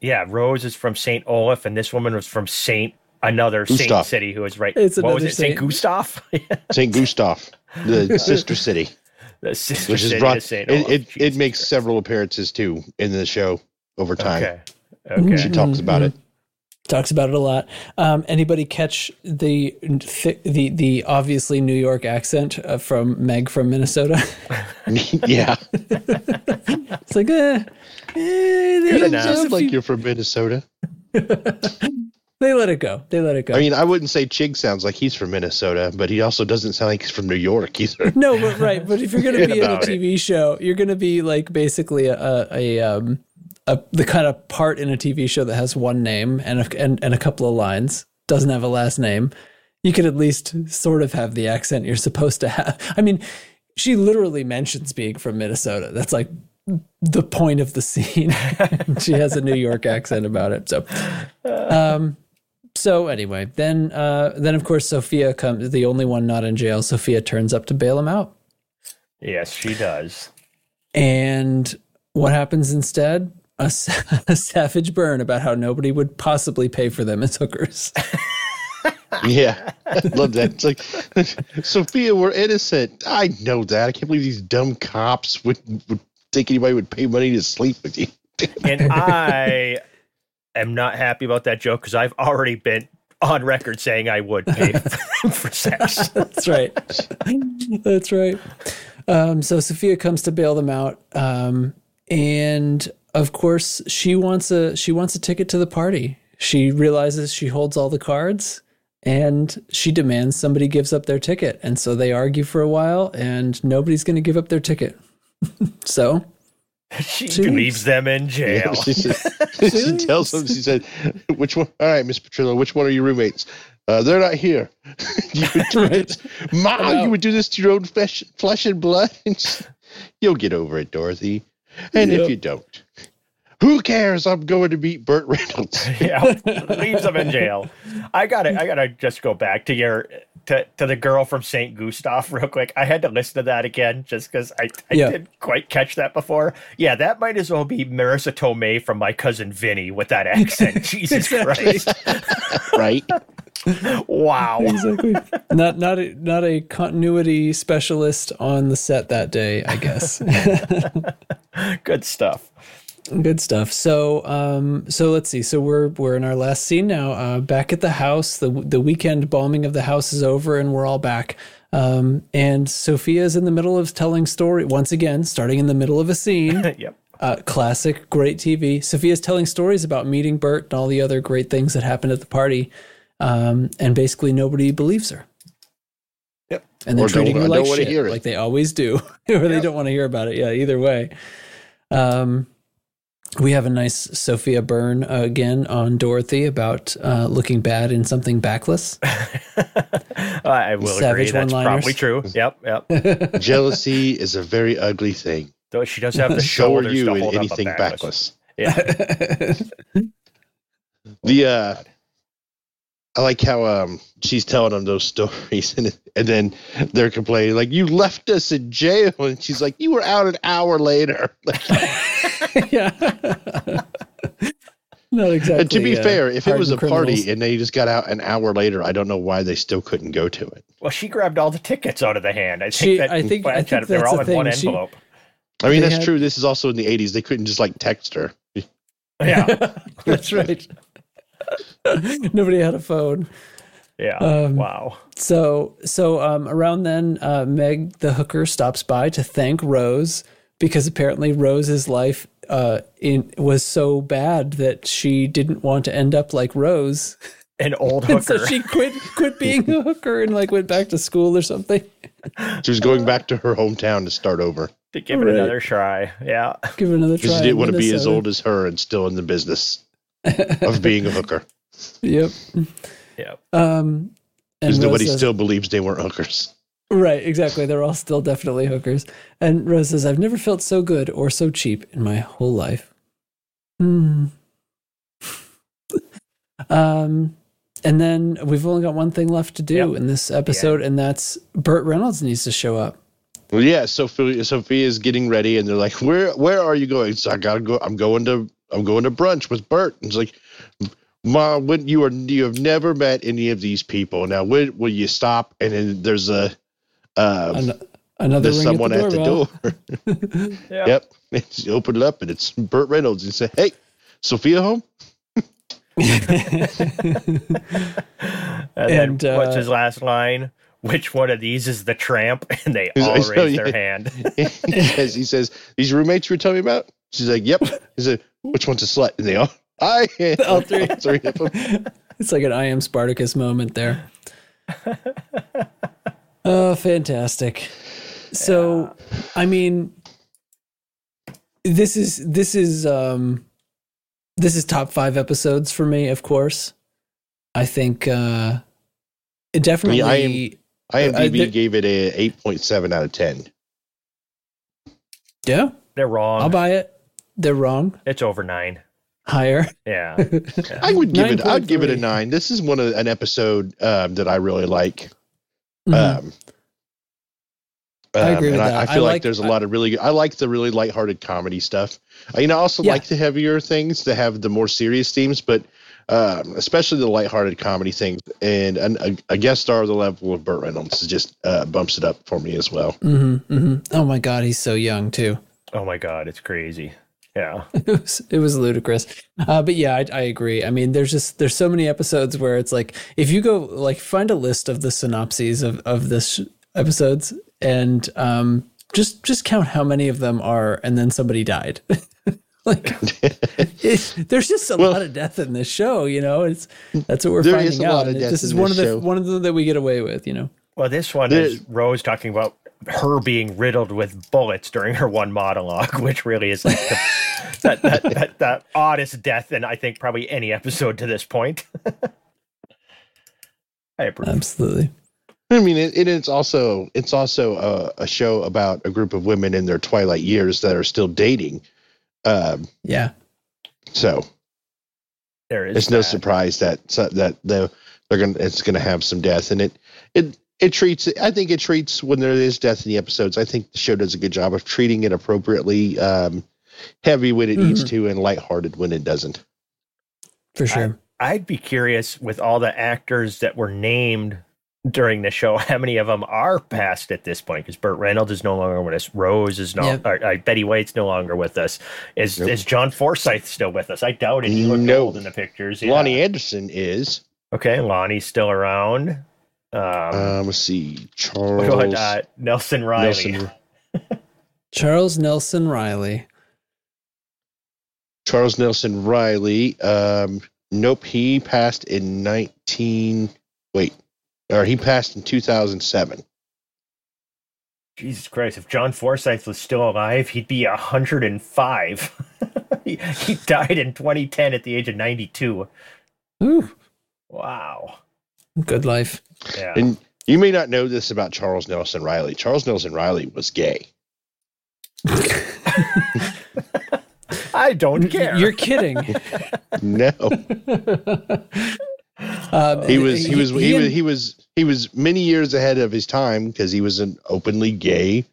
yeah. Rose is from Saint Olaf, and this woman was from Saint another Saint city who was right. It's what was another it? Saint saint. Gustav, St. Gustav, the sister city, the sister which is city brought. It, it, it makes Christ. several appearances too in the show over time. Okay. Okay. She talks about it. talks about it a lot. Um, anybody catch the the the obviously New York accent uh, from Meg from Minnesota? yeah, it's like, eh, eh, they, Good just enough. a sounds like you're from Minnesota. They let it go. They let it go. I mean, I wouldn't say Chig sounds like he's from Minnesota, but he also doesn't sound like he's from New York either. no, but right. But if you're going to be in a About it. TV show, you're going to be like basically a a, a um a the kind of part in a TV show that has one name and a, and and a couple of lines, doesn't have a last name. You could at least sort of have the accent you're supposed to have. I mean, she literally mentions being from Minnesota. That's like the point of the scene. she has a New York accent about it. So, um, so anyway, then uh, then of course Sophia comes, the only one not in jail. Sophia turns up to bail him out. Yes, she does. And what happens instead? A, a savage burn about how nobody would possibly pay for them as hookers. Yeah, love that. It's like Sophia, we're innocent. I know that. I can't believe these dumb cops would, would think anybody would pay money to sleep with you. And I am not happy about that joke because I've already been on record saying I would pay for sex. That's right. That's right. Um, so Sophia comes to bail them out, um, and of course she wants a she wants a ticket to the party. She realizes she holds all the cards, and she demands somebody gives up their ticket. And so they argue for a while, and nobody's going to give up their ticket. so She She leaves them in jail. she, said, she tells them, she said, which one? All right, Miss Petrillo, which one are your roommates? Uh, they're not here. you would do this, Mom, you would do this to your own flesh, flesh and blood. You'll get over it, Dorothy. And Yep. if you don't, who cares? I'm going to meet Burt Reynolds. yeah, leaves them in jail. I gotta, I gotta just go back to your to, to the girl from Saint Gustav real quick. I had to listen to that again just because I, I Yeah. didn't quite catch that before. Yeah, that might as well be Marisa Tomei from my cousin Vinny with that accent. Jesus Exactly. Christ! right? Wow. exactly. not not a, not a continuity specialist on the set that day, I guess. Good stuff. Good stuff. So, um, so let's see. So we're we're in our last scene now. Uh, back at the house. the The weekend bombing of the house is over, and we're all back. Um, and Sophia's in the middle of telling story once again, starting in the middle of a scene. yep. Uh, classic, great TV. Sophia's telling stories about meeting Burt and all the other great things that happened at the party, um, and basically nobody believes her. Yep. And they're Or don't- treating her like don't shit, hear it. like they always do, or they don't want to hear about it. Yeah, either way. Um, we have a nice Sophia burn uh, again on Dorothy about uh, looking bad in something backless. I will Savage agree. That's one-liners. probably true. Yep. Yep. Jealousy is a very ugly thing. Though she does have the So are you to in hold up anything backless. backless. Yeah. The uh I like how um she's telling them those stories and and then they're complaining like you left us in jail and she's like you were out an hour later. Like, yeah. Not exactly. And to be uh, fair, if it was a hardened party and they just got out an hour later, I don't know why they still couldn't go to it. Well, she grabbed all the tickets out of the hand. I think She- that I think- I think they were all the in thing. one She- envelope. I mean, that's had- true. This is also in the 80s. They couldn't just like text her. Yeah, That's right. Nobody had a phone. yeah. Um, wow. So so um, around then, uh, Meg the hooker stops by to thank Rose because apparently Rose's life uh, in was so bad that she didn't want to end up like Rose, An old and hooker. so she quit quit being a hooker and like went back to school or something. She was going back to her hometown to start over. to give it another try. Yeah. Give it another try. She didn't want to be as old as her and still in the business of being a hooker. Yep. Yeah. Um, and Because Rose nobody says- still believes they weren't hookers. Right, exactly. They're all still definitely hookers. And Rose says, I've never felt so good or so cheap in my whole life. Hmm. um, and then we've only got one thing left to do Yep. in this episode, and that's Burt Reynolds needs to show up. Well, yeah. Sophia is getting ready, and they're like, "Where Where are you going?" So I gotta go. I'm going to I'm going to brunch with Burt. And it's like, Mom, when you are you have never met any of these people. Now, when will you stop? And then there's a uh, An- another there's ring someone at at the the door. Yeah. Yep. It's opened it up, and it's Burt Reynolds. And say, "Hey, Sophia, home?" And, And, then what's uh, his last line? Which one of these is the tramp? And they all he's- raise yeah. their hand. he says, "He says these roommates you were telling me about." She's like, "Yep." He said, "Which one's a slut?" And they all, I All three. all three of them. It's like an I am Spartacus moment there. Oh, fantastic. So, I mean, this is this is um this is top 5 episodes for me, of course. I think uh it definitely I am- IMDb there- gave it a eight point seven out of ten. Yeah, They're wrong. I'll buy it. They're wrong. it's over nine. Higher. Yeah. I would give it. I'd give it a nine. This is one of an episode um, that I really like. Mhm. Um, I agree um, with and that. I, I feel like, like- there's a lot of really. I like the really lighthearted comedy stuff. I, you know, I also Yeah. like the heavier things that have the more serious themes, but um, especially the lighthearted comedy things. And an, a, a guest star of the level of Burt Reynolds just uh, bumps it up for me as well. Mhm, mhm. Oh my god, he's so young too. oh my God, it's crazy. Yeah. it was it was ludicrous. Uh, but yeah I, I agree. I mean there's just there's so many episodes where it's like if you go like find a list of the synopses of of this sh- episodes and um just just count how many of them are and then somebody died. Like it, there's just a Well- lot of death in this show you know? It's that's what we're There finding is a out lot of and death this is in one this of the show. one of them that we get away with you know? Well, this one There- is Rose talking about her being riddled with bullets during her one monologue, which really is like the, that, that, that, that oddest death in I think probably any episode to this point. I approve. absolutely I mean, it, it is also it's also a, a show about a group of women in their twilight years that are still dating. Um, yeah so there is it's no surprise that that they're, they're gonna it's gonna have some death, and it it it treats I think it treats when there is death in the episodes. I think the show does a good job of treating it appropriately, um, heavy when it needs to, and lighthearted when it doesn't. for sure I'd be curious with all the actors that were named during the show, how many of them are passed at this point? Because Burt Reynolds is no longer with us. Rose is no. Yep. Or, uh, Betty White's no longer with us. Is Nope. is John Forsythe still with us? I doubt it. He looked No. old in the pictures. Yeah. Loni Anderson is. Okay, Loni's still around. Um, Um, let's see, what Charles about, uh, Nelson Reilly. Nelson, charles nelson reilly Charles Nelson Reilly. Um, nope, he passed in nineteen. Wait, or he passed in two thousand seven. Jesus Christ! If John Forsythe was still alive, he'd be hundred and five. he, he died in 2010 at the age of 92. Ooh, Wow. Good life Yeah. And you may not know this about Charles Nelson Reilly. Charles Nelson Reilly was gay. I don't care. you're kidding No, Um, he was he was he and- was he was he was many years ahead of his time because he was an openly gay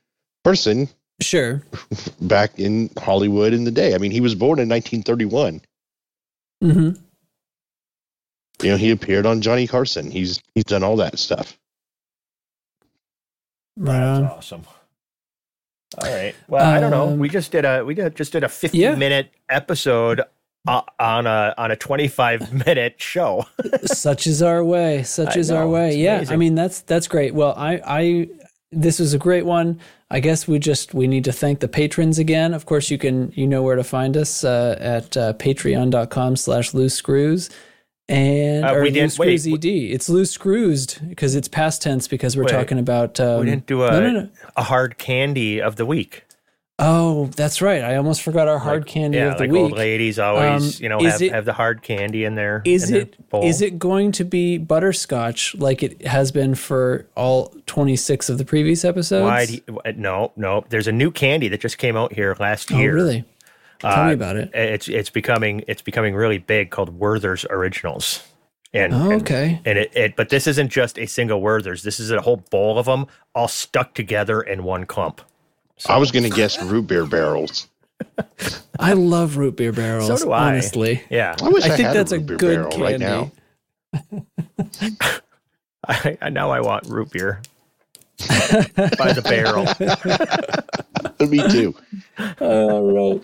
person Sure. back in Hollywood in the day. I mean, he was born in 1931. hmm You know, he appeared on Johnny Carson. He's he's done all that stuff. Right on. Awesome. All right. Well, I don't know. Um, We just did a we did just did a 50 Yeah. minute episode uh, on a on a 25 minute show. such is our way such I is our way it's yeah i mean that's that's great well i i this was a great one i guess we just we need to thank the patrons again of course you can you know where to find us uh, at uh, patreon.com slash loose screws and Uh, we didn't- loose screws wait, ed it's loose screwed because it's past tense because we're Wait, talking about um, we didn't do a no, no, no. a hard candy of the week. oh that's right i almost forgot our hard candy yeah, of the like week old ladies always, Um, you know, have, it- have the hard candy in there. Is in their it bowl. is it going to be butterscotch like it has been for all 26 of the previous episodes? Why you- uh, no, no. There's a new candy that just came out here last year. oh, year. really? Tell me Uh, about it. It's it's becoming it's becoming really big called Werther's Originals. And, Oh, okay. And, it, it but this isn't just a single Werther's. This is a whole bowl of them all stuck together in one clump. I was going to guess root beer barrels. I love root beer barrels. So do I. Honestly, Yeah. I wish I, think had that's a a root beer good barrel candy. right now. I, I now I want root beer by the barrel. Me too. All right.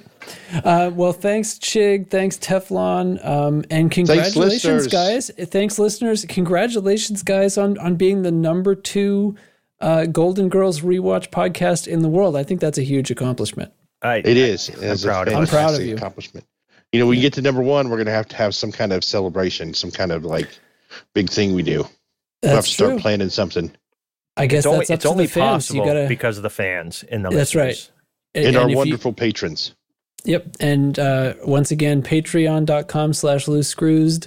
Uh, well, thanks, Chig. Thanks, Teflon. Um, and congratulations, listeners. guys. Thanks, listeners. Congratulations, guys, on on being the number two uh, Golden Girls rewatch podcast in the world. I think that's a huge accomplishment. I, It is. It's a proud of you. I'm proud of you. Accomplishment. You know, when you get to number one, we're going to have to have some kind of celebration, some kind of like big thing we do. We'll have to start true. planning something. I guess It's only, up it's to only the fans. possible You gotta. because of the fans in the That's listeners. right. And, our if you- wonderful patrons. Yep. And uh, once again, patreon.com slash loose screws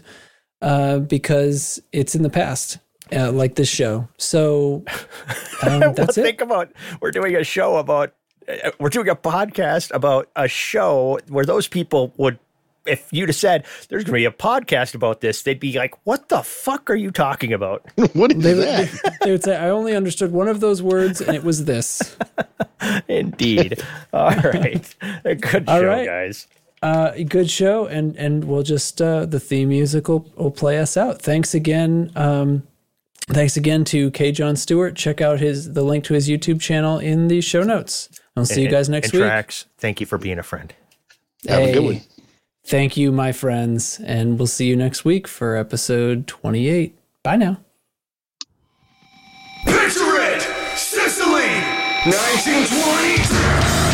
uh, because it's in the past, uh, like this show. So um, well, that's it. think about we're doing a show about uh, we're doing a podcast about a show where those people would if you'd have said there's going to be a podcast about this they'd be like what the fuck are you talking about what is They, that? would- they would say, I only understood one of those words, and it was this. indeed all right a good All show right. guys Uh, good show, and and we'll just uh, the theme music will, will play us out. Thanks again. Um, thanks again to K. John Stewart. Check out his the link to his YouTube channel in the show notes. I'll see you guys next and week. tracks thank you for being a friend Have a good one. Thank you, my friends, and we'll see you next week for episode twenty eight. Bye now. 1920!